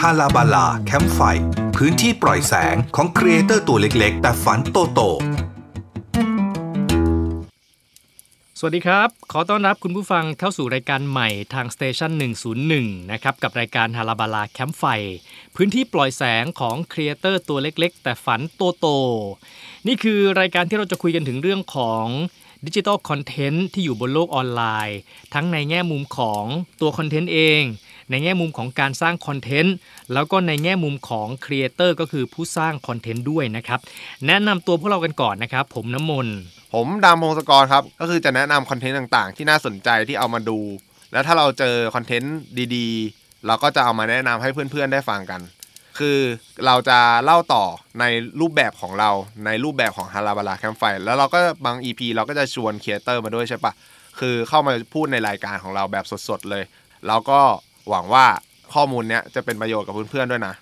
ฮาลาบาลาแคมป์ไฟ พื้นที่ปล่อยแสงของ creator ตัวเล็กๆ แต่ฝันโตโต สวัสดีครับ ขอต้อนรับคุณผู้ฟังเข้าสู่รายการใหม่ทาง Station 101 นะครับ กับรายการฮาลาบาลาแคมป์ไฟ พื้นที่ปล่อยแสงของ creator ตัวเล็กๆ แต่ฝันโตโต นี่คือรายการที่เราจะคุยกันถึงเรื่องของ ดิจิทัลคอนเทนต์ที่อยู่บนโลกออนไลน์ ทั้งในแง่มุมของตัวคอนเทนต์เอง ในแง่มุมของการสร้างคอนเทนต์แล้วก็ในแง่มุมของครีเอเตอร์ก็คือผู้สร้างคอนเทนต์ด้วยนะครับแนะนำตัวพวกเรากันก่อนนะครับ ผมน้ำมนผมดามพงศกรครับ ก็คือจะแนะนำคอนเทนต์ต่างๆ ที่น่าสนใจที่เอามาดู แล้วถ้าเราเจอคอนเทนต์ดีๆ เราก็จะเอามาแนะนำให้เพื่อนๆได้ฟังกัน คือเราจะเล่าต่อในรูปแบบของเราในรูปแบบของฮาลาบาลา Campfire แล้วเราก็บาง EP เราก็จะชวนครีเอเตอร์มาด้วยใช่ปะคือเข้ามาพูดในรายการของเราแบบสดๆเลยแล้วก็หวังว่าข้อมูลเนี้ยจะเป็นประโยชน์กับเพื่อนๆด้วยนะ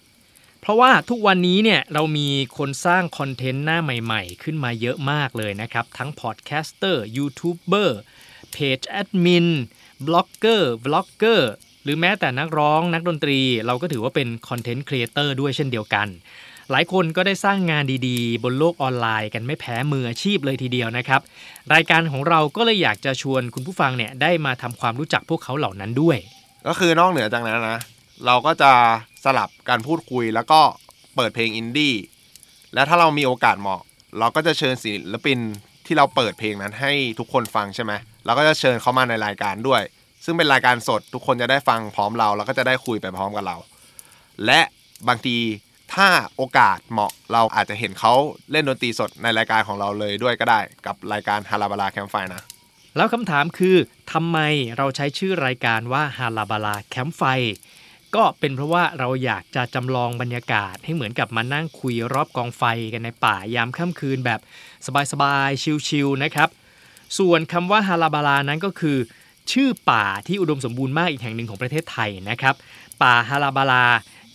เพราะว่าทุกวันนี้เนี่ยเรามีคนสร้างคอนเทนต์หน้าใหม่ๆ ขึ้นมาเยอะมากเลยนะครับ ทั้งพอดแคสเตอร์ยูทูบเบอร์เพจแอดมินบล็อกเกอร์บล็อกเกอร์ หรือแม้แต่นักร้องนักดนตรีเราก็ถือว่าเป็นคอนเทนต์ครีเอเตอร์ด้วยเช่นเดียวกัน หลายคนก็ได้สร้างงานดีๆ บนโลกออนไลน์กันไม่แพ้มืออาชีพเลยทีเดียวนะครับ รายการของเราก็เลยอยากจะชวนคุณผู้ฟังเนี่ยได้มาทำความรู้จักพวกเขาเหล่านั้นด้วย ก็คือนอกเหนือจากนั้นนะ เราก็จะสลับการพูดคุยแล้วก็เปิดเพลงอินดี้และถ้าเรามีโอกาสเหมาะ เราก็จะเชิญศิลปินที่เราเปิดเพลงนั้นให้ทุกคนฟังใช่ไหมเราก็จะเชิญเขามาในรายการด้วย ซึ่งเป็นรายการสดทุกคนจะได้ฟังพร้อมเรา แล้วก็จะได้คุยไปพร้อมกับเรา และบางทีถ้าโอกาสเหมาะเราอาจจะเห็นเขาเล่นดนตรีสดในรายการของเราเลยด้วยก็ได้กับรายการฮาราบาลาแคมไฟนะ แล้วคำถามคือทำไมเราใช้ชื่อรายการว่าฮาลาบาลาแคมป์ไฟก็เป็นเพราะว่าเราอยากจะจำลองบรรยากาศให้เหมือนกับมานั่งคุยรอบกองไฟกันในป่ายามค่ำคืนแบบสบายๆชิลๆนะครับ ส่วนคำว่าฮาลาบาลานั้นก็คือ ชื่อป่าที่อุดมสมบูรณ์มากอีกแห่งหนึ่งของประเทศไทยนะครับ ป่าฮาลาบาลา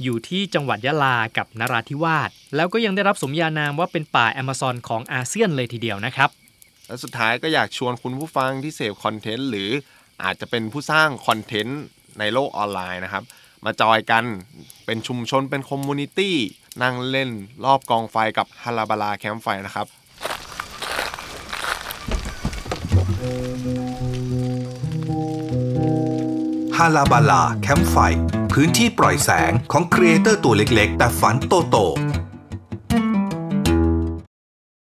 อยู่ที่จังหวัดยะลากับนราธิวาสแล้วก็ยังได้รับสมญานามว่าเป็นป่าแอมะซอนของอาเซียนเลยทีเดียวนะครับ และสุดท้ายก็อยากชวนคุณผู้ฟังที่เสพคอนเทนต์หรืออาจจะเป็นผู้สร้างคอนเทนต์ในโลกออนไลน์นะครับ มาจอยกันเป็นชุมชนเป็น community นั่งเล่นรอบกองไฟกับฮาลาบาลา Campfire นะครับาลาบาลา แคมป์ไฟ พื้นที่ปล่อยแสงของครีเอเตอร์ตัวเล็กๆ แต่ฝันโตโต